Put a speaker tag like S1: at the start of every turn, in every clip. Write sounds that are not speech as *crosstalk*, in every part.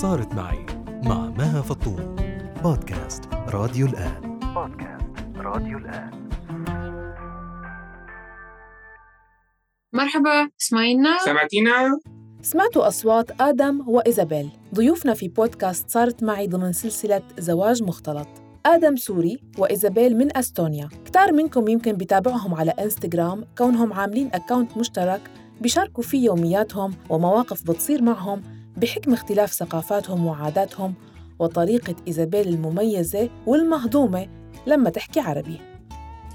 S1: صارت معي مع مها فطوم بودكاست راديو الآن. بودكاست راديو الآن.
S2: مرحبا اسمعينا؟
S3: سمعتينا؟
S4: سمعتوا أصوات آدم وإيزابيل. ضيوفنا في بودكاست صارت معي ضمن سلسلة زواج مختلط. آدم سوري وإيزابيل من أستونيا. كتار منكم يمكن بيتابعهم على إنستغرام كونهم عاملين account مشترك بيشاركوا فيه يومياتهم ومواقف بتصير معهم. بحكم اختلاف ثقافاتهم وعاداتهم وطريقة إيزابيل المميزة والمهضومة لما تحكي عربي.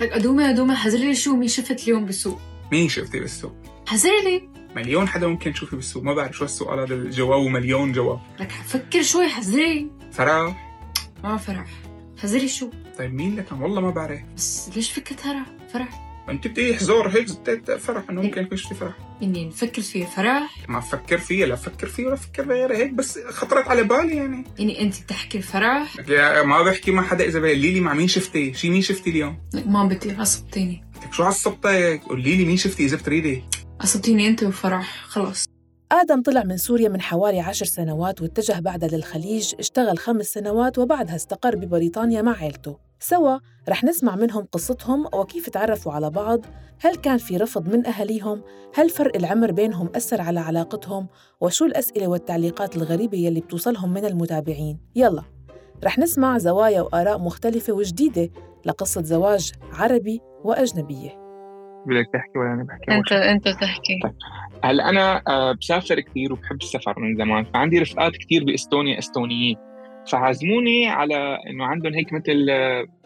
S2: لك أدومة أدومة حزرلي شو مين شفت اليوم بالسوق؟
S3: مين شفتي بالسوق؟
S2: حزرلي
S3: مليون حدا ممكن تشوفي بالسوق ما بعرف شو السؤال هذا الجواب مليون جواب.
S2: لك فكر شوي حزرلي
S3: فرح
S2: ما فرح حزرلي شو؟
S3: طيب مين لك؟ والله ما بعرف.
S2: بس ليش فكرت فرح فرح.
S3: انت بدي حزور هيك زدت فرح انه ممكن يكون شفتي فرح.
S2: إني نفكر فيها فرح.
S3: ما أفكر فيها لا أفكر فيه ولا أفكر بغيرها هيك بس خطرت على بالي يعني.
S2: إني أنت بتحكي فرح.
S3: لك يا ما بحكي مع حدا إذا قولي لي مع مين شفتي؟ شي مين شفتي اليوم؟
S2: لك ما بدي عصبتيني.
S3: لك شو عصبتك؟ قولي لي مين شفتي إذا بتريدي؟
S2: عصبتيني أنت وفرح خلص
S4: آدم طلع من سوريا من حوالي عشر سنوات واتجه بعدها للخليج اشتغل خمس سنوات وبعدها استقر ببريطانيا مع عيلته. سوا رح نسمع منهم قصتهم وكيف تعرفوا على بعض هل كان في رفض من أهاليهم؟ هل فرق العمر بينهم أثر على علاقتهم؟ وشو الأسئلة والتعليقات الغريبة يلي بتوصلهم من المتابعين؟ يلا رح نسمع زوايا وآراء مختلفة وجديدة لقصة زواج عربي وأجنبية
S3: بدك تحكي ولا أنا بحكي
S2: أنت أنت تحكي
S3: هلأ أنا آه، بسافر كثير وبحب السفر من زمان فعندي رفقات كثير بإستونيا إستونيين فعزموني على إنه عندهم هيك مثل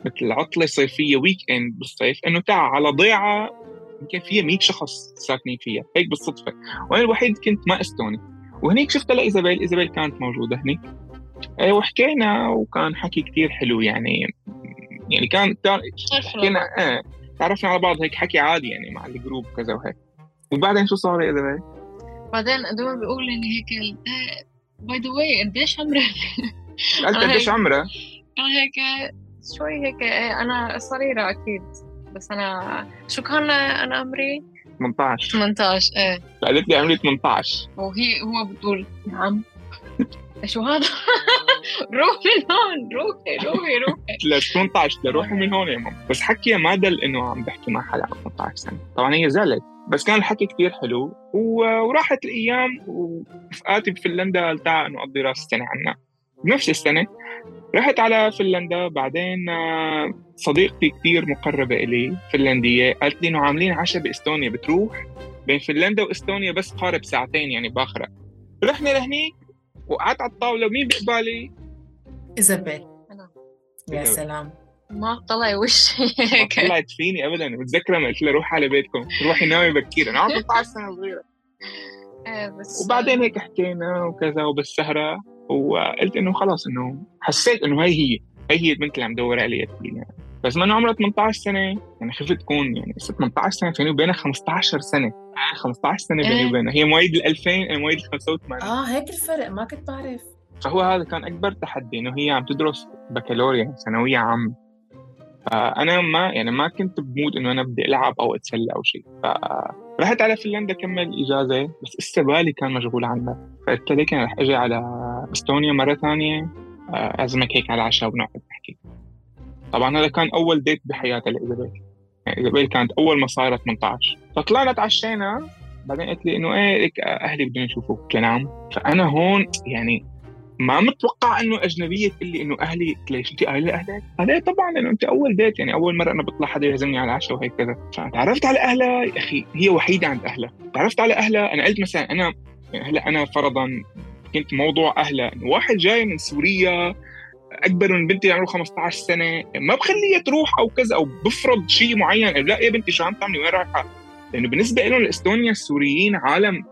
S3: مثل عطلة صيفية weekend بالصيف إنه تعال على ضيعة يمكن فيها 100 شخص ساكنين فيها هيك بالصدفة. وأنا الوحيد كنت ما أستوني. وهنيك شفت لإيزابيل إيزابيل كانت موجودة هنيك. آه، وحكينا وكان حكي كثير حلو يعني يعني كان حكينا إيه تعرفنا على بعض هيك حكي عادي يعني مع ال group وكذا وهيك. وبعدين شو صار يا إيزابيل؟
S2: بعدين أدومة بيقول إني هيك by the way قديش عمرك؟ آه،
S3: قديش عمرها؟
S2: هيك شوي هيك إيه، أنا صغيرة أكيد بس أنا شو كان أنا عمري؟
S3: 18
S2: 18 إيه.
S3: قالت لي عمري 18
S2: وهي هو بتقول نعم. شو هذا؟ *laughs* روح من هون روحي روحي روحي.
S3: ل 18 لروحوا من هون يا ماما. بس حكي ما دل إنه عم بحكي مع حدا عمره 18 سنة. طبعا هي زعلت بس كان الحكي كثير حلو. وراحت الأيام ورفقاتي بفنلندا تعال إنه أقضي راس السنة عنا. بنفس السنة. رحت على فنلندا بعدين آه، صديقتي كثير مقربة إلي فنلندية قالت لي إنه عاملين عشاء بإستونيا بتروح؟ بين فنلندا وإستونيا بس قارب ساعتين يعني باخرة. رحنا لهنيك وقعدت على الطاولة مين بقبالي؟
S2: إيزابيل.
S3: يا
S2: سلام. ما طلع وشي
S3: ما
S2: هيك
S3: طلعت فيني ابدا متذكره ما قلت لها روحي على بيتكم روحي نامي بكير أنا عمري 18 سنة صغيرة.
S2: إيه، بس
S3: وبعدين هيك حكينا وكذا وبالسهرة وقلت إنه خلاص إنه حسيت إنه هي هي هي هي البنت اللي عم دور عليها يعني. بس ما عمرها 18 سنة يعني خفت تكون يعني 18 سنة بيني وبينها 15 سنة. *laughs* 15 سنة بيني
S2: إيه.
S3: وبينها. هي مواليد ال 2000 أنا مواليد ال 85
S4: آه هيك الفرق ما كنت بعرف.
S3: فهو هذا كان أكبر تحدي إنه هي عم تدرس بكالوريا ثانوية عامة. فأنا ما يعني ما كنت بمود إنه أنا بدي ألعب أو أتسلى أو شيء فرحت على فنلندا كمل إجازة بس لسه بالي كان مشغول عنها. فقلت لك أنا رح أجي على إستونيا مرة ثانية آه، اعزمك هيك على العشاء ونقعد نحكي. طبعا هذا كان أول ديت بحياتها لإيزابيل. يعني إيزابيل كانت أول ما صارت 18 فطلعنا تعشينا بعدين قالت لي إنه إيه لك أهلي بدهم يشوفوك قلت نعم فأنا هون يعني ما متوقع إنه أجنبية تقول لي إنه أهلي قلت ليش انت قايلة لأهلك؟ قال إيه طبعا لأنه انت أول ديت يعني أول مرة أنا بطلع حدا يعزمني على العشاء وهيك كذا. فتعرفت على اهلها يا أخي هي وحيدة عند أهلها. تعرفت على أهلها أنا قلت مثلا أنا يعني هلأ أنا فرضا كنت موضوع أهلها. انه واحد جاي من سوريا أكبر من بنتي عمره 15 سنة ما بخليها تروح أو كذا أو بفرض شيء معين. لا يا بنتي شو عم تعملي؟ وين رايحة؟ لأنه بالنسبة لهم الاستونيا السوريين عالم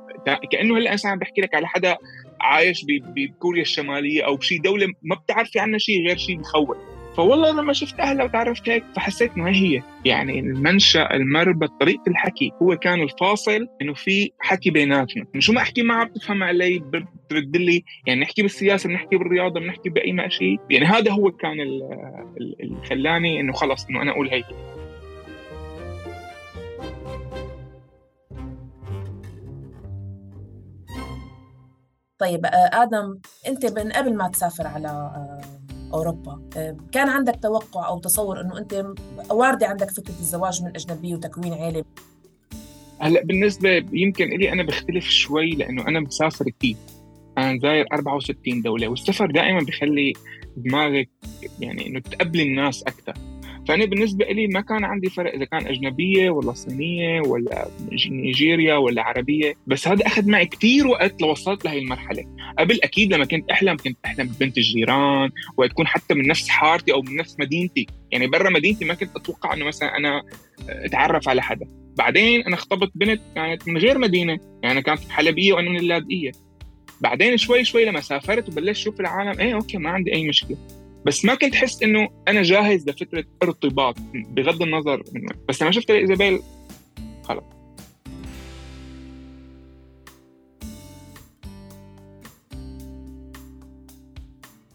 S3: كأنه هلأ مثلا عم بحكي لك على حدا عايش بكوريا الشمالية أو بشي دولة ما بتعرفي عنها شيء غير شيء بخوف فوالله لما شفت اهلها وتعرفت هيك فحسيت إنه هي يعني المنشأ المربط طريقة الحكي. هو كان الفاصل إنه في حكي بيناتنا. شو ما أحكي معها بتفهم علي بترد لي. يعني نحكي بالسياسة بنحكي بالرياضة بنحكي بأي ما شيء. يعني هذا هو كان ال- ال- اللي خلاني إنه خلص إنه أنا أقول هيك.
S4: طيب آه، آدم أنت من قبل ما تسافر على آه، أوروبا. آه، كان عندك توقع أو تصور إنه أنت واردة عندك فكرة الزواج من أجنبية وتكوين عائله
S3: هلأ بالنسبة يمكن لي أنا بختلف شوي لأنه أنا مسافر كثير أنا زاير 64 دولة والسفر دائما بخلي دماغك يعني إنه تقبل الناس أكثر فأنا بالنسبة لي ما كان عندي فرق إذا كان أجنبية ولا صينية ولا نيجيريا ولا عربية بس هذا أخذ معي كثير وقت لوصلت لهي المرحلة. قبل أكيد لما كنت أحلم كنت أحلم ببنت الجيران وتكون حتى من نفس حارتي أو من نفس مدينتي. يعني برا مدينتي ما كنت أتوقع إنه مثلا أنا أتعرف على حدا. بعدين أنا اختبط بنت كانت من غير مدينة يعني كانت حلبية وأنا من اللاذقية. بعدين شوي شوي لما سافرت وبلشت أشوف العالم إيه أوكي ما عندي أي مشكلة. بس ما كنت حس إنه أنا جاهز لفكرة ارتباط بغض النظر من بس لما شفت إيزابيل خلص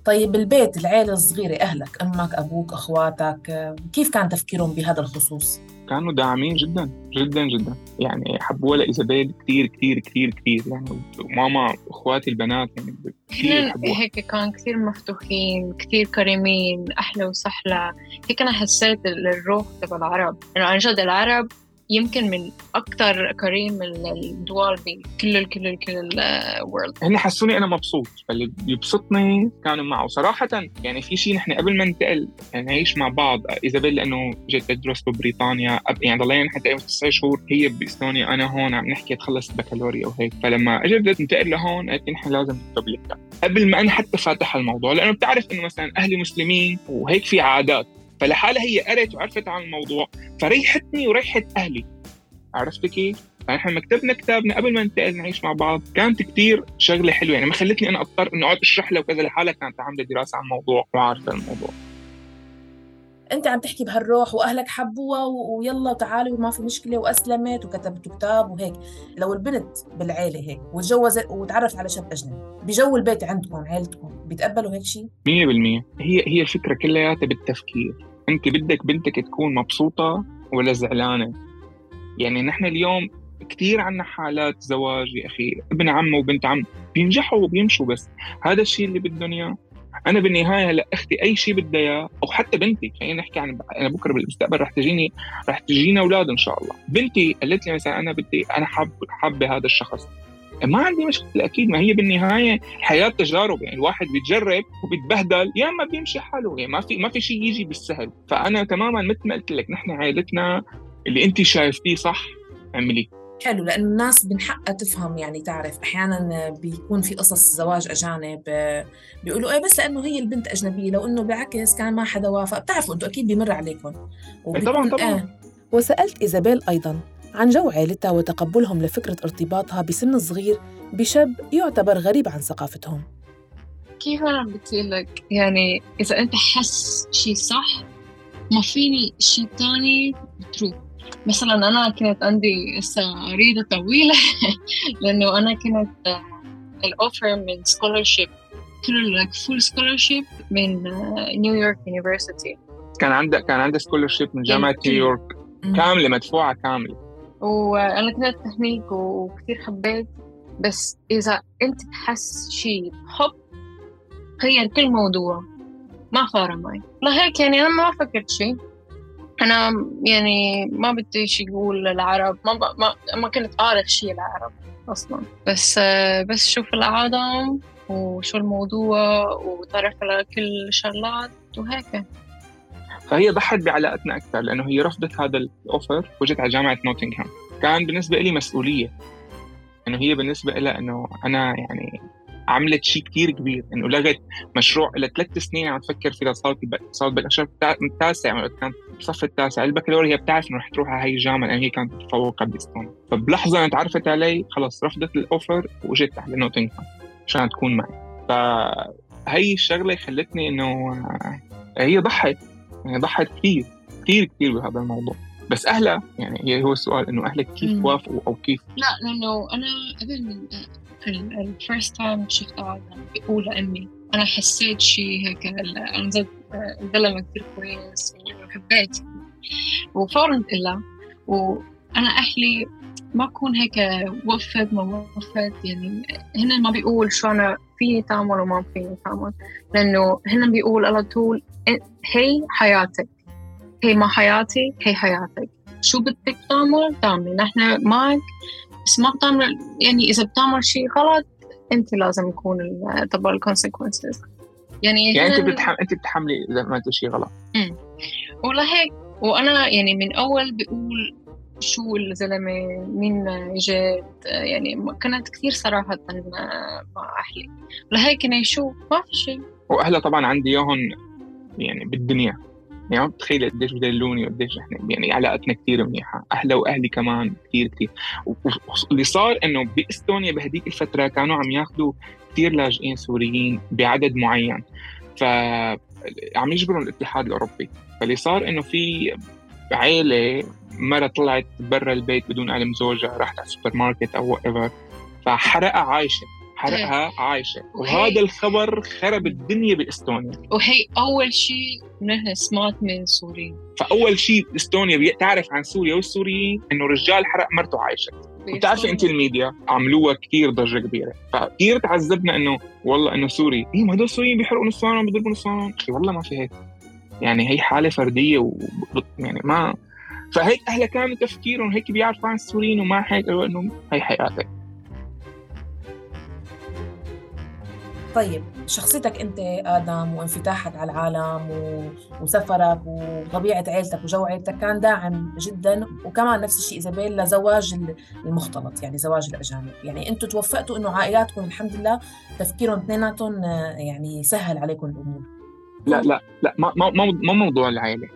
S4: طيب البيت العيلة الصغيرة أهلك أمك أبوك أخواتك كيف كان تفكيرهم بهذا الخصوص؟
S3: كانوا داعمين جدا جدا جدا. يعني حبوا لها ايزابيل كثير كثير كثير كثير يعني وماما واخواتي البنات يعني
S2: كثير هيك كان كثير مفتوحين كثير كريمين أحلى وسهلة هيك أنا حسيت الروح تبع العرب. إنه عن جد العرب يمكن من أكثر كريم الدول بكل كل كل الورلد
S3: هن حسوني أنا مبسوط. فاللي بيبسطني كانوا معه. صراحة يعني في شيء نحن قبل ما ننتقل نعيش مع بعض. إيزابيل لأنه جيت ادرس ببريطانيا. يعني ضلينا حتى تسع شهور هي بإستونيا أنا هون عم نحكي تخلص البكالوريا وهيك. فلما أجت بدها تنتقل لهون قالت لي نحن لازم نكتب قبل ما أنا حتى فاتح الموضوع لأنه بتعرف إنه مثلا أهلي مسلمين وهيك في عادات. فلحالها هي قرت وعرفت عن الموضوع فريحتني وريحت أهلي. عرفت كيف؟ فنحن لما كتبنا كتابنا قبل ما ننتقل نعيش مع بعض كانت كثير شغلة حلوة. يعني ما خلتني أنا أضطر إني أقعد أشرح لها وكذا لحالها كانت عاملة دراسة عن الموضوع وعارفة الموضوع.
S4: أنت عم تحكي بهالروح وأهلك حبوها ويلا تعالوا وما في مشكلة وأسلمت وكتبت كتاب وهيك. لو البنت بالعيلة هيك وتجوزت وتعرفت على شاب أجنبي بجو البيت عندكم عيلتكم بيتقبلوا هيك شيء؟ 100%
S3: هي هي الفكرة كلياتها بالتفكير. انت بدك بنتك تكون مبسوطة ولا زعلانة؟ يعني نحن اليوم كثير عنا حالات زواج يا أخي ابن عم وبنت عم بينجحوا وبيمشوا بس. هذا الشيء اللي بدهم إياه. أنا بالنهاية هلأ أختي أي شيء بدها إياه أو حتى بنتي خلينا نحكي عن أنا بكرة بالمستقبل رح تجيني رح تجينا أولاد إن شاء الله. بنتي قالت لي مثلا أنا بدي أنا حاب حابة هذا الشخص. ما عندي مشكلة أكيد ما هي بالنهاية الحياة تجارب يعني الواحد بيتجرب وبيتبهدل يا إما بيمشي حاله يعني ما في ما في شيء يجي بالسهل. فأنا تماما مثل ما قلت لك نحن عائلتنا اللي أنت شايفتيه صح اعمليه
S4: حلو لأنه الناس من حقها تفهم يعني تعرف. أحيانا بيكون في قصص زواج أجانب بيقولوا إيه بس لأنه هي البنت أجنبية لو إنه بالعكس كان ما حدا وافق. بتعرفوا أنتم أكيد بمر عليكم.
S3: طبعا طبعا.
S4: آه. وسألت إيزابيل أيضا عن جو عائلتها وتقبلهم لفكرة ارتباطها بسن صغير بشاب يعتبر غريب عن ثقافتهم.
S2: كيف أنا بدي لك؟ يعني إذا أنت حس شيء صح ما فيني شيء ثاني تروح مثلا أنا كانت عندي إرادة طويلة *laughs* لأنه أنا كانت ال offer من scholarship كل full scholarship من New York University
S3: كان عندك كان عندي scholarship من جامعة نيويورك كاملة مدفوعة كاملة.
S2: وأنا كنت تكنيك وكثير حبيت بس إذا أنت تحس شيء حب غير كل موضوع. ما فارق معي. لهيك يعني أنا ما فكرت شيء أنا يعني ما بدي شي يقول العرب. ما ما ما كنت أعرف شيء العرب أصلا. بس بس شوف العالم وشو الموضوع وتعرف على كل الشغلات وهيك.
S3: فهي ضحت بعلاقتنا أكثر لأنه هي رفضت هذا ال offer وجت على جامعة نوتنغهام كان بالنسبة لي مسؤولية. إنه هي بالنسبة لها إنه أنا يعني عملت شيء كثير كبير. إنه لغت مشروع لها ثلاث سنين عم تفكر فيها صارت صارت بالأشهر التاسع كانت بالصف التاسع. البكالوريا هي بتعرف إنه رح تروح على هي الجامعة لأن هي كانت متفوقه بأستونيا فبلحظة تعرفت علي خلص رفضت ال offer وجيت على نوتنغهام عشان تكون معي. فهي الشغلة خلتني إنه هي ضحت. يعني ضحت كثير كثير كثير بهذا الموضوع. بس أهلها يعني هو السؤال إنه أهلك كيف وافقوا أو كيف؟
S2: لا لأنه أنا قبل من ال first time شفتها بقول امي أنا حسيت شيء هيك عن جد الزلمه كثير كويس وحبيت. وفورا لها وأنا أهلي ما أكون هيك وفت ما وفت يعني هن ما بيقول شو أنا فيني تعمل وما فيني تعمل لأنه هن بيقول على طول هي حياتك. هي ما حياتي هي حياتك. شو بدك تعمل؟ تعملي نحن معك. بس ما بتعمل يعني إذا بتعمل شيء غلط أنت لازم يكون تبع الكونسيكونسز
S3: يعني يعني أنت بتحمل أنت بتحملي إذا عملت شيء غلط.
S2: امم ولهيك وأنا يعني من أول بقول شو الزلمة مين جد يعني كانت كثير صراحة مع أهلي. لهيك إنه شو ما في شيء.
S3: وأهلها طبعا عندي إياهم يعني بالدنيا. يعني ما بتخيل قديش بدلوني وقديش إحنا يعني علاقتنا كثير منيحة، أهلها وأهلي كمان كثير كثير، واللي صار إنه بإستونيا بهديك الفترة كانوا عم ياخذوا كثير لاجئين سوريين بعدد معين، ف عم يجبروا الاتحاد الأوروبي، فاللي صار إنه في عائله مرة طلعت برا البيت بدون علم زوجها راحت على السوبر ماركت or whatever فحرقها عايشة حرقها إيه. عايشة. وهذا الخبر خرب الدنيا بإستونيا.
S2: وهي أول شيء نحن سمعت من سوريين
S3: فأول شيء إستونيا تعرف عن سوريا والسوريين إنه رجال حرق مرته عايشة. وبتعرفي انت الميديا عملوها كثير ضجة كبيرة. فكثير تعذبنا إنه والله إنه سوري. إيه ما هدول السوريين بيحرقوا نصانهم بيضربوا نصانهم والله ما في هيك. يعني هي حالة فردية و يعني ما فهيك أهلها كانوا تفكيرهم هيك بيعرفوا عن السوريين وما هيك إنه هي حياتك.
S4: طيب شخصيتك أنت آدم وانفتاحك على العالم و... وسفرك وطبيعة عيلتك وجو عيلتك كان داعم جدا وكمان نفس الشيء إيزابيل لزواج المختلط يعني زواج الأجانب. يعني أنتم توفقتوا إنه عائلاتكم الحمد لله تفكيرهم اثنيناتهم يعني سهل عليكم الأمور.
S3: لا لا لا ما ما ما موضوع العائلة.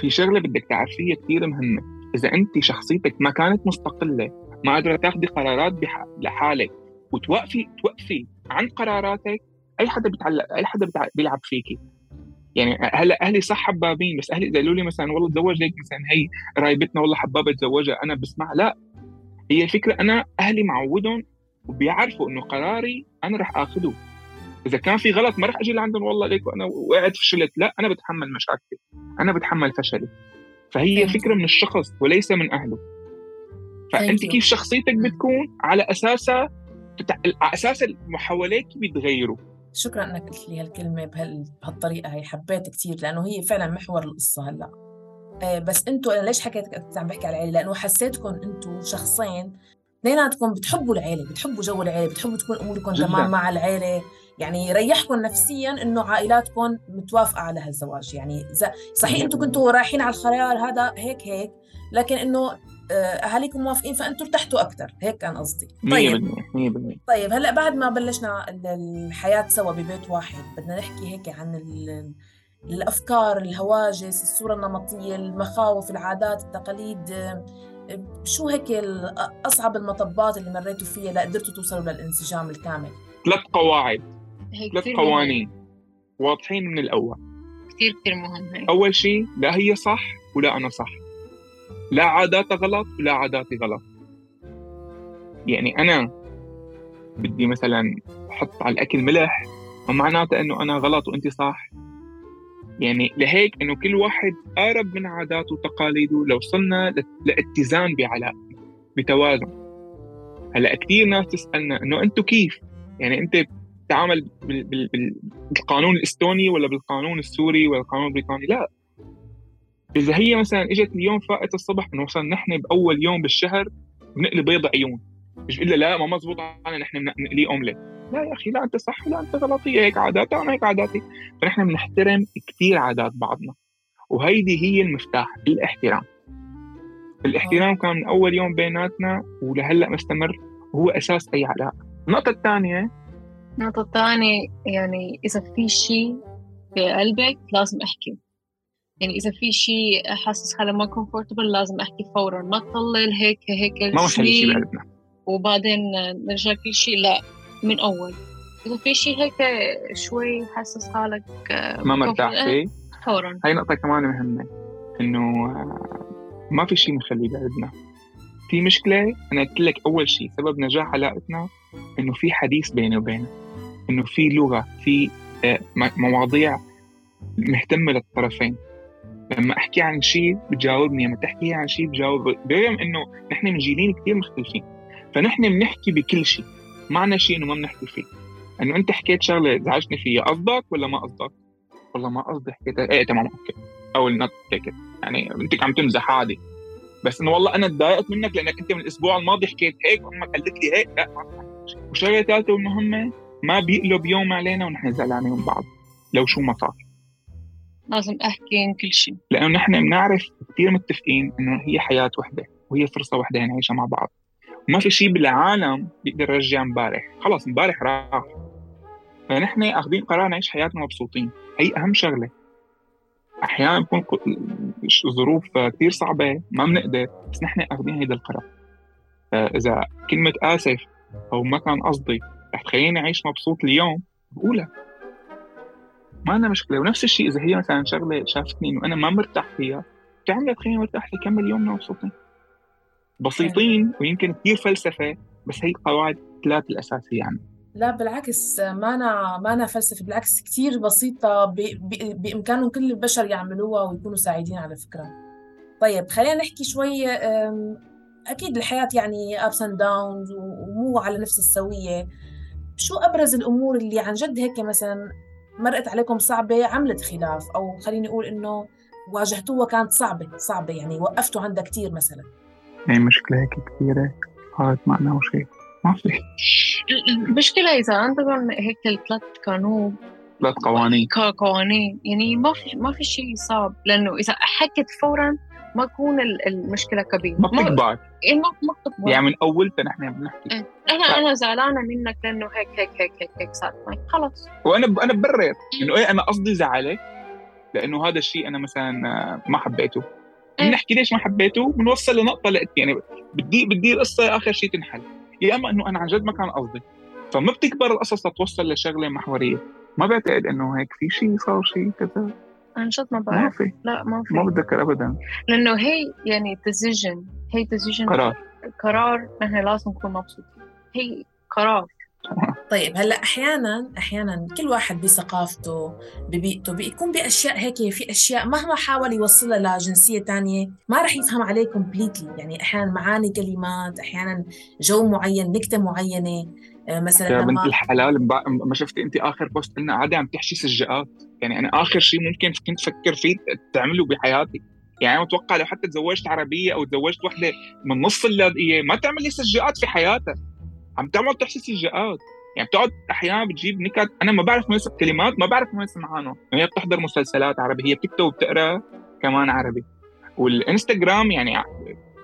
S3: في شغلة بدك تعرفيها كثير مهمة. إذا انت شخصيتك ما كانت مستقلة ما قادرة تاخذي قرارات لحالك وتوقفي توقفي عن قراراتك أي حدا بيتعلق أي حدا بيلعب فيكي يعني هلا أهلي صح حبابين بس أهلي اذا قالوا لي مثلا والله تزوج هيك مثلا هي قرايبتنا والله حبابة تزوجها أنا بسمع لا. هي الفكرة أنا أهلي معودهم وبيعرفوا إنه قراري أنا رح اخذه إذا كان في غلط ما رح أجي لعندهم والله ليك وأنا وقعت فشلت. لا أنا بتحمل مشاكلي. أنا بتحمل فشلي. فهي فكرة من الشخص وليس من أهله. فأنت كيف شخصيتك بتكون على اساسها بتاع أساس المحاولات بيتغيروا
S4: شكرا إنك قلت لي هالكلمة بهالطريقة هي حبيت كثير لأنه هي فعلا محور القصة هلأ. آه، بس أنتم أنا ليش حكيت كنت عم بحكي على العيلة؟ لأنه حسيتكم أنتم شخصين اثنيناتكم بتحبوا العيلة بتحبوا جو العيلة بتحبوا تكون أموركم تمام مع العيلة. يعني يريحكم نفسيا إنه عائلاتكم متوافقة على هالزواج. يعني صحيح أنتم كنتوا رايحين على الخيار هذا هيك هيك لكن إنه آه، أهاليكم موافقين فانتم ارتحتوا أكثر هيك كان قصدي.
S3: طيب. 100%
S4: طيب هلأ بعد ما بلشنا الحياة سوا ببيت واحد بدنا نحكي هيك عن الأفكار الهواجس الصورة النمطية المخاوف العادات التقاليد. شو هيك أصعب المطبات اللي مريتوا فيها لقدرتوا توصلوا للانسجام الكامل؟
S3: ثلاث قواعد. ثلاث قوانين. واضحين من الأول.
S2: كثير كثير مهم هي.
S3: أول شيء لا هي صح ولا أنا صح. لا عاداتها غلط ولا عاداتي غلط. يعني أنا بدي مثلا أحط على الأكل ملح ما معناته إنه أنا غلط وأنت صح. يعني لهيك إنه كل واحد قارب من عاداته وتقاليده. لو وصلنا لاتزان بعلاقتنا بتوازن. هلأ كثير ناس تسألنا إنه أنتم كيف؟ يعني أنت بتتعامل بالقانون الإستوني ولا بالقانون السوري ولا القانون البريطاني؟ لا. إذا هي مثلا إجت اليوم فائت الصبح إنه مثلا نحن بأول يوم بالشهر بنقلي بيض عيون مش الا لا ما مزبوط علينا نحن بنقلي أومليت. لا يا أخي لا أنت صح ولا أنت غلط هي هيك عاداتها أنا هيك عاداتي. فنحن بنحترم كثير عادات بعضنا. وهيدي هي المفتاح الاحترام. الاحترام كان من أول يوم بيناتنا ولهلأ مستمر وهو أساس أي علاقه النقطة الثانية
S2: النقطه الثانية يعني إذا في شيء في قلبك لازم أحكي. يعني إذا في شيء حاسس حالي ما كومفورتبل لازم أحكي فورا ما تطلل هيك هيك
S3: ما شيء بقلبنا.
S2: وبعدين نرجع كل شيء لا من أول. إذا في شيء هيك شوي حاسس حالك
S3: ما مرتاح فيه.
S2: فورا.
S3: هاي نقطة كمان مهمة آه، ما في شيء بنخليه بقلبنا. في مشكلة؟ أنا قلت لك أول شيء سبب نجاح علاقتنا إنه في حديث بيني وبينه إنه في لغة في آه، مواضيع مهتمة للطرفين. لما أحكي عن شيء بتجاوبني لما تحكي عن شيء بجاوب برغم إنه نحن من جيلين كثير مختلفين. فنحن بنحكي بكل شيء معنى شيء إنه ما بنحكي فيه. إنه أنت حكيت شغلة زعجتني فيها قصدك ولا ما قصدك؟ والله ما قصدي حكيت إيه تمام okay. أو نوت تيك يعني أنت عم تمزح عادي. بس إنه والله أنا تضايقت منك لأنك أنت من الأسبوع الماضي حكيت هيك وامك قالت لي هيك. لا ما وشغله ثالثه والمهمه ما بيقلب يوم علينا ونحن زعلانين من بعض لو شو ما صار
S2: لازم أحكي كل شيء.
S3: لأنه نحن بنعرف كثير متفقين إنه هي حياة وحدة وهي فرصة وحدة نعيشها مع بعض. وما في شيء بالعالم بيقدر يرجع امبارح خلص امبارح راح. فنحن أخذين قرار نعيش حياتنا مبسوطين. هي أهم شغلة. أحيانا بكون ظروف كثير صعبة ما بنقدر بس نحن أخذين هيدا القرار. اذا كلمة آسف أو ما كان قصدي رح تخليني أعيش مبسوط اليوم بقولها. ما عندنا مشكلة. ونفس الشيء إذا هي مثلا شغلة شافتني إنه أنا ما مرتاح فيها بتعملها تخليني مرتاح نكمل يومنا مبسوطين. بسيطين ويمكن كثير فلسفة بس هي قواعد ثلاث الاساسيه يعني
S4: لا بالعكس ما أنا ما أنا فلسفة بالعكس كثير بسيطة بإمكانهم كل البشر يعملوها ويكونوا سعيدين على فكرة. طيب خلينا نحكي شوي أكيد الحياة يعني ups and downs ومو على نفس السوية. شو أبرز الأمور اللي عن جد هيك مثلا مرقت عليكم صعبة عملت خلاف؟ أو خليني أقول إنه واجهتوها كانت صعبة صعبة يعني وقفتوا عندها كثير مثلا.
S3: هي مشكلة هيك كثيرة صارت معنا وشيء ما في.
S2: المشكلة إذا عندهم هيك الثلاث قانون.
S3: ثلاث قوانين.
S2: قوانين. يعني ما في ما في شيء صعب لأنه إذا حكت فورا ما تكون المشكلة كبيرة.
S3: ما بتكبر.
S2: إيه ما ما بتكبر.
S3: يعني من اولتها نحن بنحكي. إيه.
S2: أنا ف... أنا زعلانة منك لأنه هيك هيك هيك هيك هيك صار. معي خلص
S3: وأنا ب... أنا ببرر إنه إيه أنا قصدي زعلك لأنه هذا الشيء أنا مثلا ما حبيته. إيه؟ بنحكي ليش ما حبيته؟ بنوصل لنقطة لقيت يعني بدي بدي القصة آخر شيء تنحل. يا إما إنه أنا عن جد ما كان قصدي. فما بتكبر القصص لتوصل لشغلة محورية. ما بعتقد إنه هيك في شيء صار شيء كذا.
S2: عن جد ما بعرف.
S3: ما في.
S2: لا ما في.
S3: ما بتذكر ابدا.
S2: لأنه هي يعني decision هي decision
S3: قرار.
S2: قرار نحن لازم نكون مبسوطين. هي قرار.
S4: طيب هلأ أحيانا أحيانا كل واحد بثقافته ببيئته بيكون بأشياء هيك في أشياء مهما حاول يوصلها لجنسية تانية ما رح يفهم عليه completely يعني أحيانا معاني كلمات أحيانا جو معين نكتة معينة. آه، مثلا
S3: يا بنت الحلال ما شفتي انت آخر post قلنا عادي عم تحشي سجاءات؟ يعني أنا آخر شيء ممكن كنت أفكر فيه تعمله بحياتي. يعني أنا متوقع لو حتى تزوجت عربية أو تزوجت وحدة من نص اللاذقية ما تعمل لي سجاءات في حياتها عم تعمل تحشي سجاءات يعني بتقعد أحيانا بتجيب نكت. أنا ما بعرف ميس كلمات ما بعرف ميس معانه هي بتحضر مسلسلات عربي هي بتكتب وبتقرأ كمان عربي. والإنستغرام يعني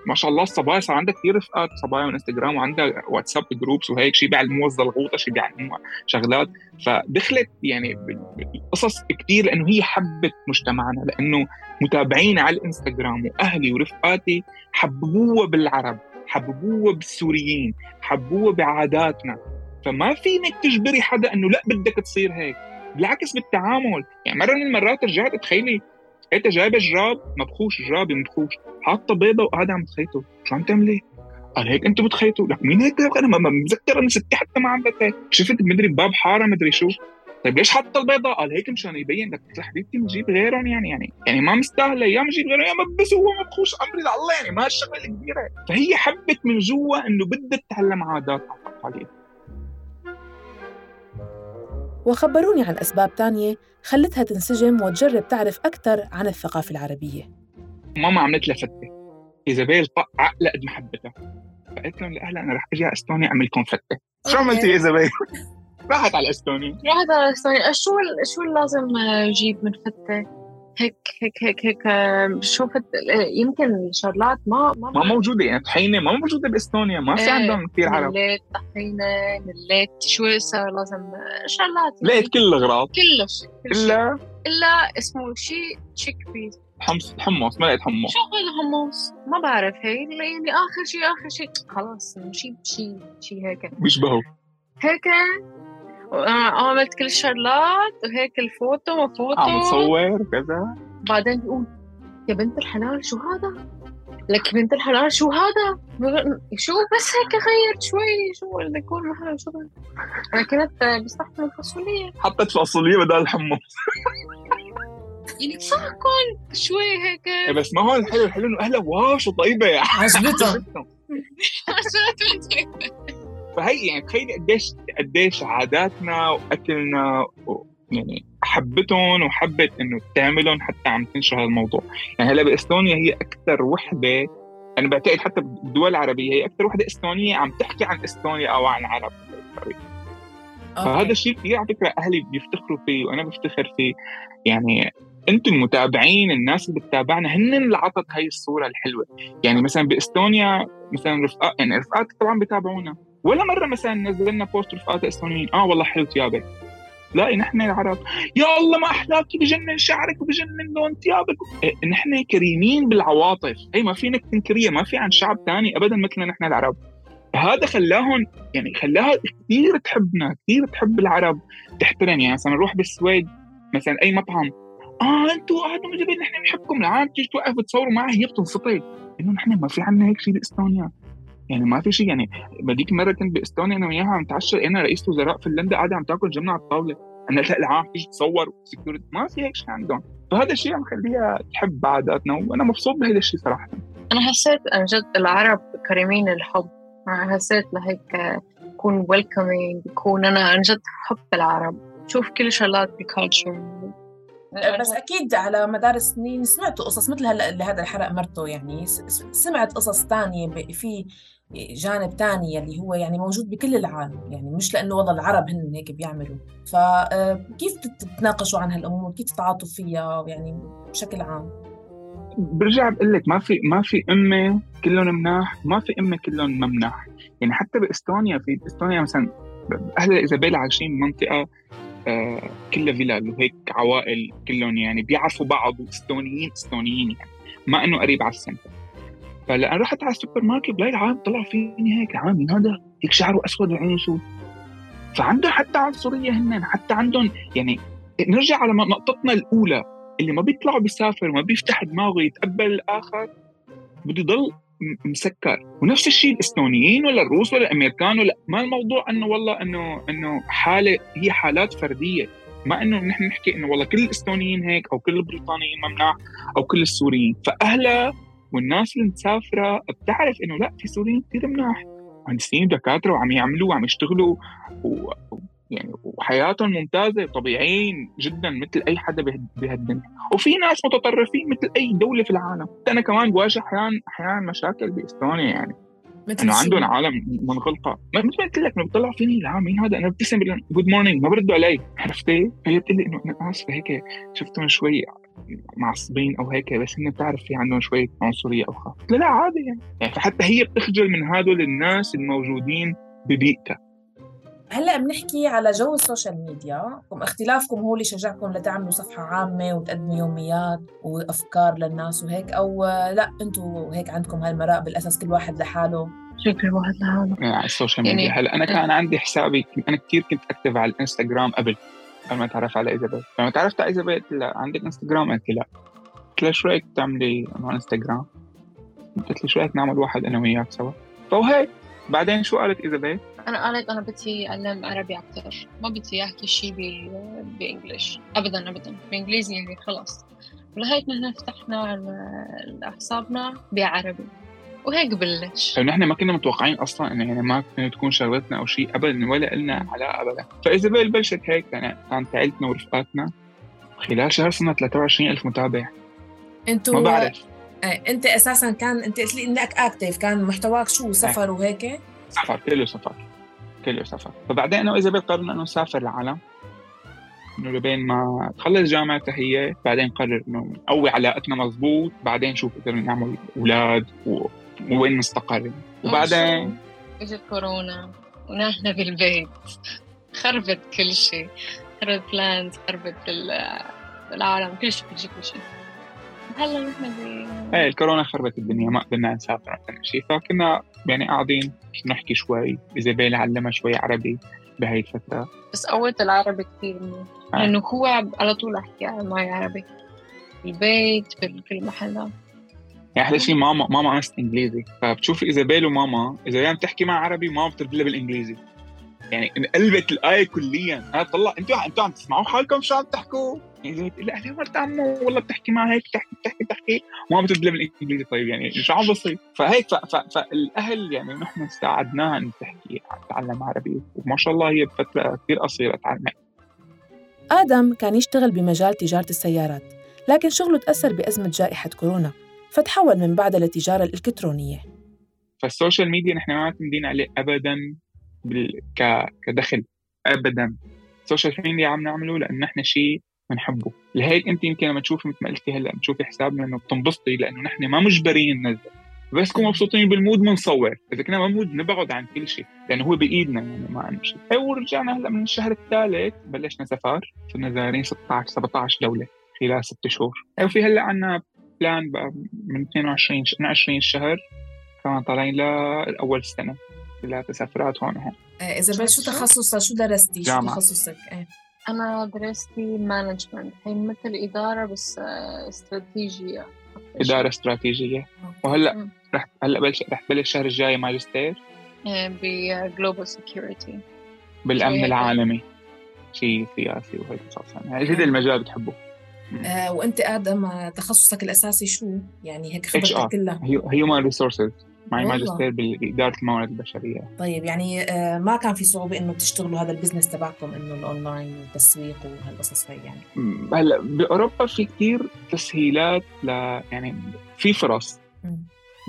S3: ما شاء الله الصبايا صار عندها كثير رفقات صبايا من انستغرام وعندها واتساب groups وهيك شيء بيعلموها الزلغوطة شيء بيعلموها شغلات. فدخلت يعني قصص كثير لأنه هي حبت مجتمعنا لأنه متابعين على الإنستغرام وأهلي ورفقاتي حببوها بالعرب. حببوها بالسوريين حبوها بعاداتنا. فما فينك تجبري حدا إنه لا بدك تصير هيك. بالعكس بالتعامل. يعني مرة من المرات رجعت تخيلي أنت جايبة جراب مبخوش جرابي مبخوش حاطة بيضة وقاعدة عم تخيطه شو عم تعملي؟ قال هيك أنتم بتخيطوا. لك مين هيك؟ أنا ما متذكر ان ستي حتى ما عملت هيك. شفت مدري باب حارة مدري شو. طيب ليش حط البيضة؟ قال هيك مشان يبين لك حبيبتي نجيب غيرهم يعني يعني يعني ما مستاهلة يا نجيب غيرهم يا مبس هو مبخوش أمري لله يعني ما الشغله الكبيره فهي حبت من جوا إنه بدها تتعلم عادات وتقاليد
S4: وخبروني عن أسباب تانية خلتها تنسجم وتجرب تعرف أكثر عن الثقافة العربية.
S3: ماما عملت لها فتة. إيزابيل عقلة قد محبتها فقلت لهم لأهلها أنا رح أجي على إستونيا أعمل لكم فتة. شو عملتي إيزابيل؟ *laughs* راحت على إستونيا.
S2: راحت على إستونيا. شو شو لازم أجيب من فتة؟ هيك هيك هيك هيك شوفت يمكن الشغلات ما
S3: ما, ما موجودة يعني طحينة ما موجودة بإستونيا. ما في إيه، عندهم كثير عرب.
S2: مليت طحينة مليت شو صار لازم شغلات
S3: لقيت كل الأغراض؟
S2: كل شيء
S3: إلا
S2: إلا اسمه شيء تشيك بيز
S3: حمص حمص ما لقيت حمص.
S2: شو هذا حمص؟ ما بعرف هي يعني آخر شيء آخر شيء خلاص شيء شيء شيء هيك.
S3: بيشبهوا
S2: هيك عملت كل الشغلات وهيك الفوتو وفوتو.
S3: عم تصور وكذا.
S2: بعدين بيقول يا بنت الحلال شو هذا؟ لك بنت الحلال شو هذا؟ شو بس هيك غير شوي شو الديكور محل شو أنا كنت بستحمل الفاصولية.
S3: حطيت فاصولية بدل الحمص
S2: يعني صحكم شوي هيك.
S3: إيه، بس ما هو الحلو الحلو إنه أهلا واو شو طيبة يا
S4: عجبتهم *laughs*
S3: فهي يعني تخيلي قديش قديش عاداتنا وأكلنا و يعني حبتهم وحبت إنه تعملهم حتى عم تنشر هذا الموضوع يعني هلأ بإستونيا هي أكثر وحدة أنا بعتقد حتى بالدول العربية هي أكثر وحدة إستونية عم تحكي عن إستونيا أو عن العرب فهذا الشيء كثير على فكرة أهلي بيفتخروا فيه وأنا بفتخر فيه. يعني أنتم المتابعين الناس اللي بتتابعنا هن اللي عطت هاي الصورة الحلوة. يعني مثلا بإستونيا مثلا رفقات يعني رفقات طبعا بتابعونا. ولا مرة مثلا نزلنا بوست رفقات استونيين آه والله حلو ثيابك لا نحن العرب يا الله ما أحلاك بجنن شعرك وبجنن لون ثيابك. إيه، نحن كريمين بالعواطف. هي ما فينك تنكريها ما في عن شعب ثاني ابدا مثلنا نحن العرب. هذا خلاهم يعني خلاها كثير تحبنا كثير تحب العرب. تحترم يعني مثلا نروح بالسويد مثلا أي مطعم. آه أنتوا هذا جبل نحن بنحبكم العام تيجي توقف تصوروا معها هي بتنفطر. إنه نحن ما في عندنا هيك شيء بإستونيا. يعني ما في شيء يعني بديك مره كنت بإستونيا أنا وياها عم نتعشى أنا رئيس وزراء فنلندا قاعدة عم تاكل جبنة على الطاولة. أنا لا العام تيجي تصور سكيورتي ما في هيك شيء عندهم. فهذا الشيء عم خليها تحب عاداتنا وأنا مبسوط بهذا الشيء صراحة.
S2: أنا حسيت عن جد العرب كريمين الحب حسيت لهيك يكون welcoming يكون أنا عن جد حب العرب. شوف كل شغلات ب culture
S4: بس أكيد على مدار السنين سمعتوا قصص مثل هلا اللي هذا الحرق مرته يعني سمعت قصص ثانية في جانب ثاني اللي هو يعني موجود بكل العالم يعني مش لأنه والله العرب هن هيك بيعملوا. فكيف آه، تتناقشوا عن هالأمور؟ كيف تتعاطوا فيها؟ يعني بشكل عام.
S3: برجع بقول لك ما في ما في أمة كلهم مناح ما في أمة كلهم مناح يعني حتى بإستونيا في إستونيا مثلا أهل إيزابيل عايشين بمنطقه آه كلها فيلال وهيك عوائل كلهم يعني بيعرفوا بعض وإستونيين إستونيين يعني. ما إنه قريب على ال center فلأن رحت على السوبرماركت بلاقي العالم طلع فيني هيك عامل هذا هيك شعره أسود وعينه سود فعندهم حتى عنصرية هن حتى عندهم يعني نرجع على نقطتنا الأولى اللي ما بيطلع بيسافر ما بيفتح دماغه يتقبل الآخر بده يضل مسكر. ونفس الشيء الاستونيين ولا الروس ولا الأمريكان ولا ما الموضوع إنه والله إنه إنه حالة هي حالات فردية. ما إنه نحن نحكي إنه والله كل الاستونيين هيك أو كل البريطانيين ممنوع أو كل السوريين. فأهلها والناس اللي مسافرة بتعرف إنه لا في سوريين كثير مناح. مهندسين دكاترة وعم يعملوا وعم يشتغلوا و... يعني وحياتهم ممتازة طبيعيين جدا مثل أي حدا بهالدنيا وفي ناس متطرفين مثل أي دولة في العالم. أنا كمان بواجه أحيانا أحيانا مشاكل باستونيا يعني. إنه عندهم عالم منغلقه مثل ما قلت لك إنه بيطلع فيني لا مين هذا؟ أنا ببتسم good morning ما بردوا علي. عرفتي؟ هي بتقول لي إنه أنا اسفه هيك شفتهم شوي معصبين أو هيك بس هن بتعرف في عندهم شوية عنصرية أو خاف لا لا عادي يعني. يعني فحتى هي بتخجل من هدول الناس الموجودين ببيئتها
S4: هلأ بنحكي على جو ال social media واختلافكم هو اللي شجعكم لتعملوا صفحة عامة وتقدموا يوميات وأفكار للناس وهيك أو لأ أنتم هيك عندكم هالمراء بالأساس كل واحد لحاله؟
S2: شو كل واحد لحاله؟
S3: يعني على ال social media. يعني هلأ أنا كان عندي حسابي أنا كثير كنت أكتب على الإنستغرام قبل قبل ما أتعرف على ايزابيل لما تعرفت على ايزابيل لأ عندك انستغرام قلت لأ. قلت لها شو رأيك تعملي انستغرام قلت لي شو رأيك نعمل واحد أنا وياك سوا؟ فوهيك بعدين شو قالت ايزابيل؟
S2: أنا قالت أنا بدي اتعلم عربي أكثر ما بدي أحكي شيء بإنجلش. ابدا ابدا. بإنجليزي يعني خلص ولهيك نحن فتحنا حسابنا بعربي. وهيك بلش.
S3: نحن ما كنا متوقعين أصلا إنه يعني ما تكون شغلتنا أو شيء ابدا ولا لنا علاقة ابدا. فايزابيل بلشت هيك يعني كانت عائلتنا ورفقاتنا خلال شهر صرنا 23 ألف متابع.
S4: أنتوا
S3: ما بعرف.
S4: إيه انت أساسا كان انت قلت لي إنك اكتف كان محتواك شو؟ سفر إيه. وهيك؟
S3: سفر كله سفر. كله سفر. فبعدين أنا وإيزابيل قررنا إنه نسافر العالم. إنه لبين ما تخلص جامعتها هي بعدين نقرر إنه نقوي علاقتنا مضبوط بعدين نشوف قدرنا نعمل أولاد و... وين نستقر. وبعدين
S2: اجت كورونا ونحن بالبيت. خربت كل شيء. خربت بلانز خربت العالم. كل شيء كل شيء كل شيء. هلأ نحن
S3: إيه الكورونا خربت الدنيا ما قدرنا نسافر ولا شيء. فكنا يعني قاعدين نحكي شوي ايزابيل علمها شوي عربي بهي الفترة.
S2: بس قوت العربي كثير منيح. آه. لأنه هو على طول أحكي معي عربي. البيت بكل محل يعني
S3: أحلى شيء ماما ماما قصت إنجليزي. فبتشوف إيزابيل وماما إذا عم تحكي مع عربي ماما بترد بالإنجليزي. يعني انقلبت الآية كليا. أنا طلع أنتوا أنتوا عم تسمعوا حالكم شو عم تحكوا؟ يعني زي تقول لها مرت عمو والله بتحكي معها هيك بتحكي بتحكي بتحكي. وما بتبدا بالإنجليزي طيب يعني شو عم بصير. فهيك. فالأهل يعني نحن ساعدناها إن تحكي تتعلم عربي وما شاء الله هي بفترة كثير قصيرة تعلمت.
S4: آدم كان يشتغل بمجال تجارة السيارات لكن شغله تأثر بأزمة جائحة كورونا فتحول من بعدها للتجارة الإلكترونية.
S3: فال social media نحن ما معتمدين عليه بال... ك... كدخل ابدا. ال social media عم نعمله لأنه نحن شيء بنحبه. لهيك انت يمكن لما تشوفي مثل ما قلتي هلا بتشوفي حسابنا إنه بتنبسطي لأنه نحن ما مجبرين ننزل. بس كون مبسوطين بال mood بنصور إذا كنا ب mood نبعد عن كل شيء لأنه هو بإيدنا يعني ما عندنا شيء. هي ورجعنا هلا من الشهر الثالث بلشنا سفر صرنا زايرين 16 17 دولة خلال ست شهور. وفي هلا عندنا plan بقى من 22 من 20 شهر كمان طالعين لاول السنة ثلاث سفرات هون وهون.
S5: آه، إذا شو تخصصك؟ شو درستي؟ شو. تخصصك؟ إيه.
S2: أنا درستي management هي مثل إدارة بس آه، استراتيجية.
S3: إدارة استراتيجية. وهلأ
S2: مم.
S3: رح هلأ بلش رح تبلش الشهر الجاي ماجستير؟
S2: ب global
S3: security بالأمن
S2: شوية.
S3: العالمي. شيء سياسي وهيك قصص يعني هذا المجال بتحبه.
S5: آه وأنت آدم آه، تخصصك الأساسي شو؟ يعني هيك. خبرتك كلها.
S3: human resources معي
S5: والله.
S3: ماجستير باداره الموارد البشرية.
S5: طيب يعني آه ما كان في صعوبة إنه تشتغلوا هذا ال business تبعكم إنه الأونلاين والتسويق وهالقصص هي يعني؟
S3: هلا بأوروبا في كثير تسهيلات ل يعني في فرص.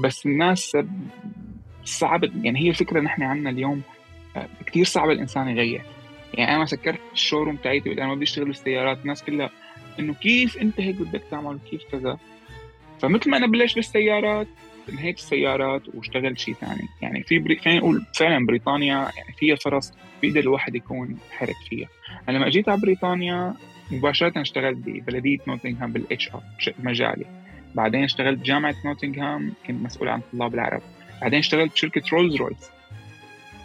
S3: بس الناس صعب يعني هي الفكرة نحن عندنا اليوم آه، كثير صعب الإنسان يغير. يعني أنا سكرت ال showroom تاعيتي أنا ما بدي اشتغل بالسيارات الناس كلها إنه كيف أنت هيك بدك تعمل كيف كذا؟ فمثل ما أنا بلشت بالسيارات انهيت السيارات واشتغلت شيء ثاني. يعني في بري... خلينا نقول فعلا بريطانيا يعني فيها فرص بيقدر الواحد يكون حرك فيها. أنا لما أجيت على بريطانيا مباشرة اشتغلت ببلدية نوتنغهام بال HR مجالي. بعدين اشتغلت بجامعة نوتنغهام كنت مسؤول عن طلاب العرب. بعدين اشتغلت بشركة رولز رويس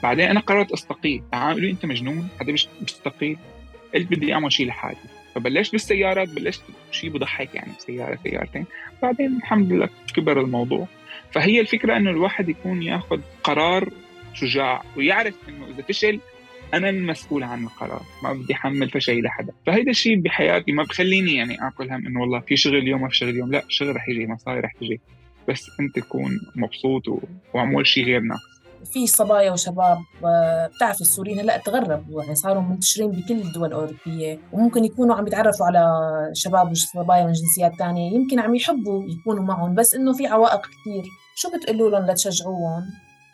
S3: بعدين أنا قررت أستقيل. قالوا أنت مجنون حدا مش بيستقيل قلت بدي أعمل شيء لحالي. فبلشت بالسيارات بلشت شيء بضحك يعني سيارة سيارتين. بعدين الحمد لله كبر الموضوع. فهي الفكرة إنه الواحد يكون ياخذ قرار شجاع ويعرف إنه إذا فشل أنا المسؤول عن القرار ما بدي أحمل فشل لحدا فهيدا الشيء بحياتي ما بخليني يعني اكل هم إنه والله في شغل اليوم ما في شغل اليوم لا شغل رح يجي مصاري رح تجي بس أنت تكون مبسوط. وعمول شيء غير ناقص
S5: في صبايا وشباب آه، بتعرف السوريين هلأ تغربوا يعني صاروا منتشرين بكل الدول الأوروبية وممكن يكونوا عم يتعرفوا على شباب وصبايا من جنسيات تانية يمكن عم يحبوا يكونوا معهم بس إنه في عوائق كثير شو بتقولوا لهم لتشجعوهم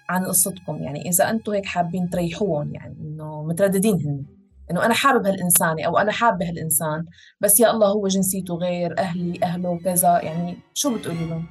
S5: عن قصتكم؟ يعني إذا أنتم هيك حابين تريحوهم يعني إنه مترددين هن. إنه أنا حابب هالإنسانة أو أنا حابه هالانسان بس يا الله هو جنسيته غير أهلي أهله كذا يعني شو بتقولوا لهم؟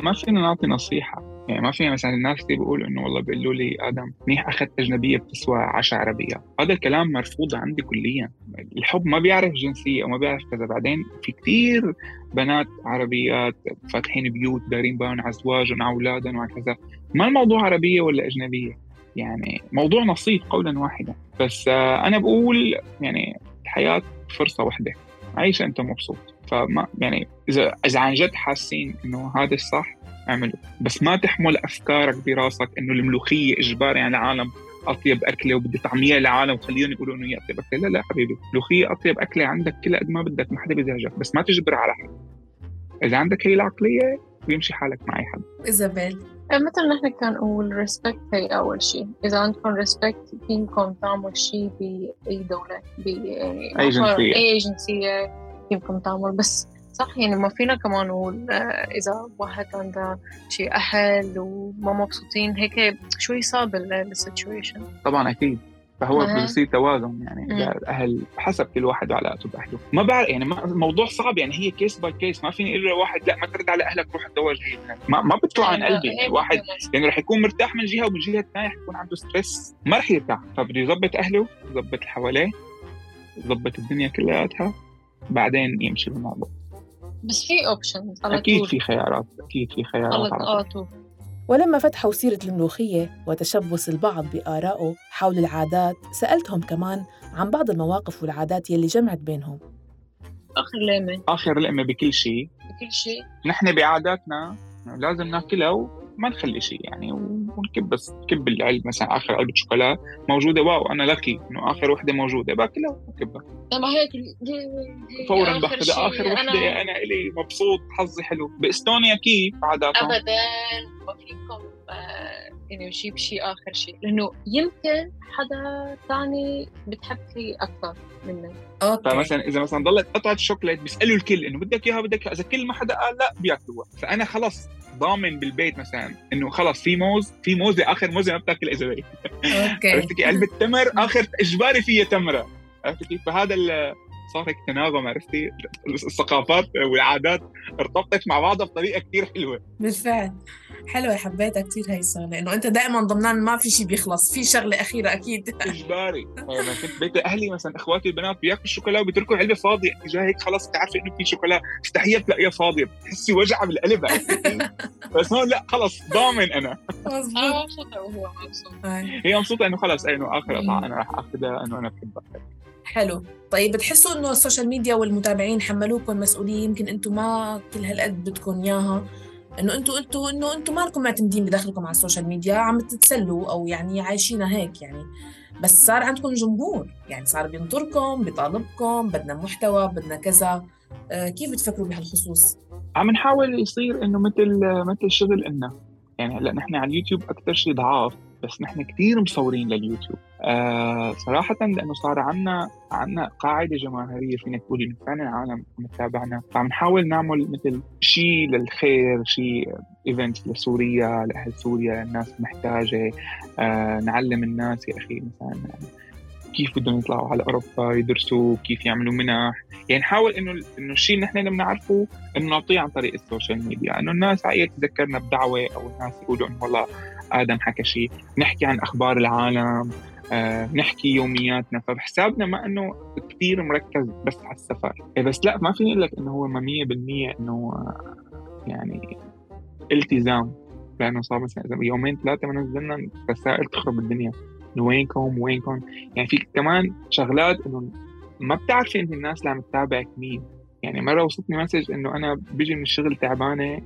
S3: ما فينا نعطي نصيحة. يعني ما فينا مثلا الناس اللي بيقولوا إنه والله بيقولوا لي آدم منيح أخذت أجنبية بتسوى 10 عربية، هذا الكلام مرفوض عندي كليا، الحب ما بيعرف جنسية وما بيعرف كذا، بعدين في كثير بنات عربيات فاتحين بيوت دايرين بالهم على أزواجهم على أولادهم وعلى كذا، ما الموضوع عربية ولا أجنبية، يعني موضوع نصيب قولا واحدا، بس آه، أنا بقول يعني الحياة فرصة واحدة، عيش أنت مبسوط، فما يعني إذا إذا عن جد حاسين إنه هذا الصح أعمله. بس ما تحمل أفكارك براسك إنه الملوخية اجباري على العالم أطيب أكلة وبدي طعميها للعالم وخليهم يقولوا إنه هي أطيب أكلة. لا لا حبيبي الملوخيه أطيب أكلة عندك كل قد ما بدك ما حدا بيزعجك. بس ما تجبر على حد. إذا عندك هي العقلية بيمشي حالك مع أي حد.
S5: إيزابيل.
S2: مثل نحن كان نقول respect هي أول شيء إذا عندكم respect فيكم تعملوا شيء بأي دولة بأي
S3: أي جنسية.
S2: أي جنسية فيكم تعملوا بس صح؟ يعني ما فينا كمان نقول آه، إذا واحد عنده شيء أهل وما مبسوطين هيك شوي صعب ال situation
S3: طبعا أكيد. فهو
S2: أها.
S3: بصير توازن يعني
S2: إذا.
S3: الأهل حسب كل واحد وعلاقته بأهله. ما بعرف يعني ما الموضوع صعب يعني هي case by case ما فيني أقول لواحد لا ما ترد على أهلك روح تزوج هي ما ما بيطلع عن قلبي. يعني واحد يعني رح يكون مرتاح من جهة ومن جهة ثانية رح يكون عنده stress ما رح يرتاح. فبده يظبط أهله يظبط اللي حواليه يظبط الدنيا كلياتها بعدين يمشي بالموضوع.
S2: بس في options على
S3: أكيد
S2: طول.
S3: في خيارات أكيد في خيارات على طول.
S2: خلطاته
S4: ولما فتحوا سيرة الملوخية وتشبث البعض بآرائه حول العادات سألتهم كمان عن بعض المواقف والعادات يلي جمعت بينهم.
S2: آخر لامه
S3: آخر لقمه بكل شيء.
S2: بكل شيء.
S3: نحن بعاداتنا لازم ناكلها وما نخلي شيء يعني تكب بس تكب العلبة مثلا آخر علبة شوكولا موجودة. واو أنا لكي إنه آخر وحدة موجودة. باكلها وبكبها
S2: لما هيك
S3: فورا باخذها آخر وحدة. أنا, أنا إلي مبسوط حظي حلو. بإستونيا كيف عاده
S2: ابدا. فيكم آه، انه يجيب شيء آخر شيء لأنه يمكن حدا ثاني بتحب فيه أكثر منك.
S4: okay.
S3: فمثلا إذا مثلا ضلت قطعه الشوكليت بيسألوا الكل إنه بدك إياها بدك. إذا كل ما حدا قال لا بيأكلوها. فأنا خلص ضامن بالبيت مثلا إنه خلص في موز في موزة آخر موزة ما بتأكل اذا
S4: okay.
S3: عرفت كيف؟ علبه تمر آخر إجباري فيها تمرة. عرفت كيف؟ فهذا ال- صار هيك تناغم عرفتي؟ الثقافات والعادات ارتبطت مع بعضها بطريقة كثير حلوة.
S4: بالفعل. حلوة حبيتها كتير هاي الشغلة إنه أنت دائما ضمنان ما في شيء بيخلص في شغلة أخيرة أكيد. *laughs*
S3: إجباري. أنا كنت بيت أهلي مثلا إخواتي البنات بياكلوا الشوكولا وبيتركوا العلبه فاضية. انت جاي هيك خلص انت عارفه إنه في شوكولا مستحيل تلاقيها فاضية. بتحسي وجعة بالقلب؟ *laughs* بس هون لا خلص ضامن أنا.
S4: مزبوط
S2: أنا مبسوطة وهو مبسوط.
S3: هي مبسوطة إنه خلص إنه آخر
S4: مم.
S3: قطعة أنا راح آخذها إنه أنا بحبها.
S4: حلو. طيب بتحسوا إنه ال social media والمتابعين حملوكم مسؤولية؟ يمكن أنتم ما كل هالقد بدكم إياها. إنه أنتم قلتوا إنه أنتم ما لكم معتمدين بدخلكم على ال social media عم تتسلوا أو يعني عايشينها هيك يعني. بس صار عندكم جمهور يعني صار بينطركم بيطالبكم بدنا محتوى بدنا كذا. آه كيف بتفكروا بهالخصوص؟
S3: عم نحاول يصير إنه مثل مثل شغل إلنا يعني هلأ نحن على اليوتيوب أكثر شيء ضعاف. بس نحن كثير مصورين لليوتيوب. آه صراحة لأنه صار عنا عنا قاعدة جماهيرية فينا تقول إنه فعلا العالم متابعنا. فعم نحاول نعمل مثل شيء للخير شيء event لسوريا لأهل سوريا الناس محتاجة آه نعلم الناس يا أخي مثلا. كيف بدهم يطلعوا على أوروبا يدرسوا كيف يعملوا منح. يعني نحاول إنه إنه الشيء اللي نحن اللي بنعرفه إنه نعطيه عن طريق ال social media. إنه الناس هي تذكرنا بدعوة أو الناس يقولوا إنه والله آدم حكى شيء. نحكي عن أخبار العالم آه، نحكي يومياتنا. فبحسابنا ما إنه كثير مركز بس على السفر. إيه بس لا ما فيني أقول لك إنه هو ما 100% إنه آه، يعني التزام. لأنه صار مثلا يومين ثلاثة ما نزلنا رسائل تخرب الدنيا. وينكم وينكم. يعني في كمان شغلات إنه ما بتعرفي أنت الناس اللي عم تتابعك مين. يعني مرة وصلتني message إنه أنا بيجي من الشغل تعبانة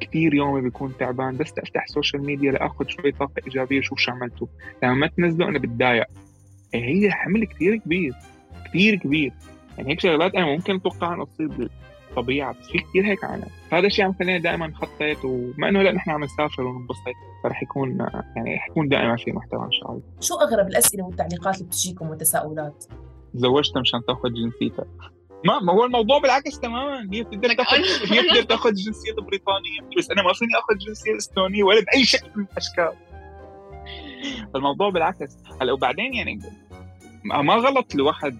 S3: كثير يومي بيكون تعبان بس افتح ال social media لأخذ شوي طاقة إيجابية شوف شو عملتوا. لما ما تنزلوا أنا بتضايق. إيه هي حمل كثير كبير كثير كبير. يعني هيك شغلات أنا ممكن أتوقع إنه تصير بالطبيعه بس في كثير هيك عالم فهذا الشيء عم خلينا دائما نخطط وما إنه لا نحن عم نسافر وننبسط فرح يكون يعني حيكون دائما في محتوى إن شاء الله.
S4: شو أغرب الأسئلة والتعليقات اللي بتجيكم والتساؤلات؟
S3: تزوجت مشان تأخذ جنسيتك. ما ما هو الموضوع بالعكس تماما. هي بتقدر تاخذ هي بتقدر تأخذ الجنسيه البريطانيه بس أنا ما فيني أخذ الجنسيه الاستونيه ولا بأي شكل من الأشكال. فالموضوع بالعكس. هلا وبعدين يعني ما غلط الواحد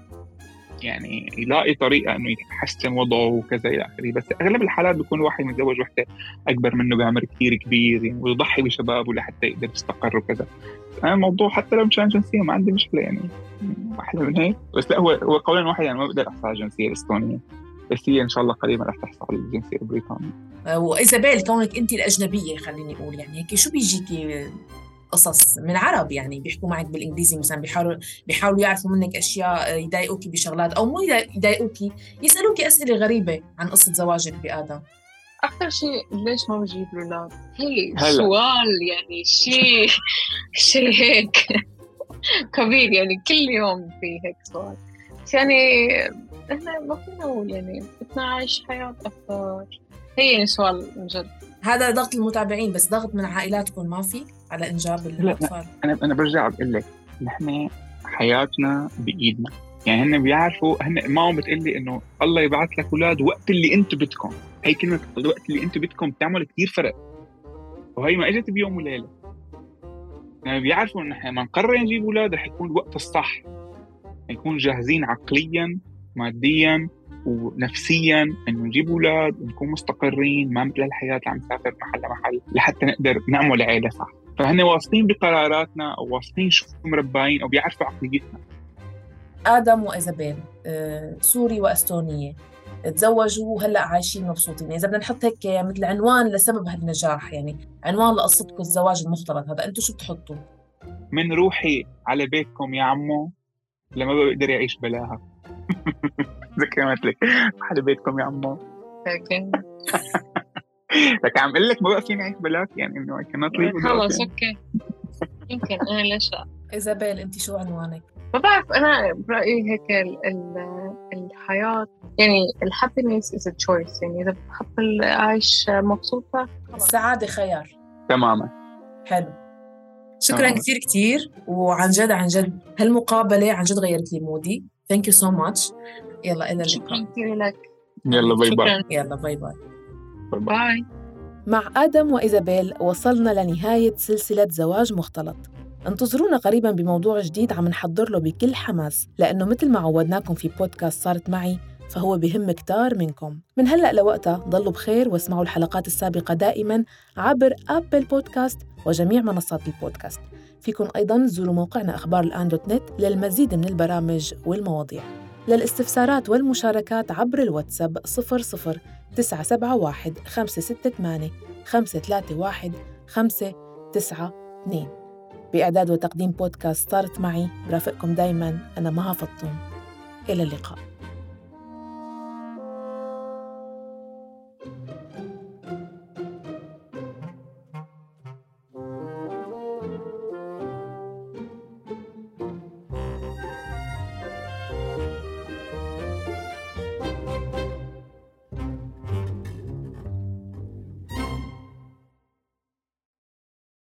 S3: يعني يلاقي طريقة إنه يحسن وضعه وكذا إلى آخره. بس أغلب الحالات بيكون الواحد متزوج وحدة أكبر منه بعمر كثير كبير يعني ويضحي بشبابه لحتى يقدر يستقر وكذا. أنا الموضوع حتى لو مشان جنسية ما عندي مشكلة يعني. أحلى من هيك. بس لا هو هو قولا واحدا يعني ما بقدر أحصل على الجنسيه الاستونيه بس هي إن شاء الله قريبا رح تحصل على الجنسيه البريطانيه
S4: وإيزابيل كونك أنت الأجنبية خليني أقول يعني. هيك شو بيجيكي؟ قصص من عرب يعني بيحكوا معك بالإنجليزي مثلا بيحاولوا بيحاولوا يعرفوا منك أشياء آه، يضايقوكي بشغلات أو مو يضايق- يضايقوكي يسألوكي أسئلة غريبة عن قصة زواجك بآدم.
S2: أكثر شيء ليش ما بجيب الاولاد؟ هي. سؤال يعني شيء شيء هيك كبير يعني كل يوم في هيك سؤال. بس يعني إحنا ما فينا نقول يعني بدنا نعيش حياة أكثر. هي يعني سؤال من جد.
S4: هذا ضغط المتابعين بس ضغط من عائلاتكم ما في؟ على إنجاب الأطفال.
S3: أنا أنا برجع بقول لك نحن حياتنا بإيدنا. يعني هن بيعرفوا هن ما بتقول لي إنه الله يبعث لك أولاد وقت اللي أنتم بدكم. هي كلمة الوقت اللي أنتم بدكم بتعمل كثير فرق. وهي ما إجت بيوم وليلة. يعني بيعرفوا إنه نحن ما نقرر نجيب أولاد رح يكون الوقت الصح. نكون جاهزين عقليا ماديا ونفسيا إنه نجيب أولاد ونكون مستقرين ما مثل الحياة اللي عم نسافر محل لمحل لحتى نقدر نعمل عيلة صح. فهن واثقين بقراراتنا أو واثقين شو مرباين أو بيعرفوا عقليتنا
S4: آدم وإيزابيل آه، سوري وأستونية تزوجوا وهلأ عايشين مبسوطين. إذا بدنا نحط هيك مثل عنوان لسبب هالنجاح يعني عنوان لقصتكم الزواج المختلط هذا أنتم شو بتحطوا؟
S3: من روحي على بيتكم يا عمو لما بقدر يعيش بلاها. *laughs* زي كلمت لك على بيتكم يا عمو. *laughs*
S2: لكن *laughs*
S3: لك عم أقول لك ما بقى فيني أعيش بلاك يعني إنه اي كانت ليف
S2: خلص okay. يمكن أنا ليش لا
S5: ايزابيل انت شو عنوانك؟
S2: ما بعرف أنا برأيي هيك ال ال الحياة يعني ال happiness is choice يعني إذا بتحب عايش مبسوطة.
S5: السعاده خيار.
S3: تماما.
S5: حلو. شكرا
S3: تمام.
S5: كثير كثير وعن جد عن جد هالمقابلة عن جد غيرت لي mood ي. thank you so much يلا إلى
S2: شكرا
S5: اللقاء
S2: كثير لك.
S3: يلا bye bye
S2: شكرا.
S5: يلا
S3: bye bye
S2: bye
S4: مع آدم وإيزابيل وصلنا لنهاية سلسلة زواج مختلط. انتظرونا قريبا بموضوع جديد عم نحضر له بكل حماس لأنه مثل ما عودناكم في بودكاست صارت معي فهو بهم كتار منكم. من هلأ لوقتها ضلوا بخير واسمعوا الحلقات السابقة دائما عبر أبل بودكاست وجميع منصات البودكاست. فيكم أيضا تزوروا موقعنا أخبار الآن دوت نت للمزيد من البرامج والمواضيع. للاستفسارات والمشاركات عبر الواتساب 00 971 568 531 592 بإعداد وتقديم بودكاست صارت معي برافقكم دايما أنا مها فطوم. إلى اللقاء.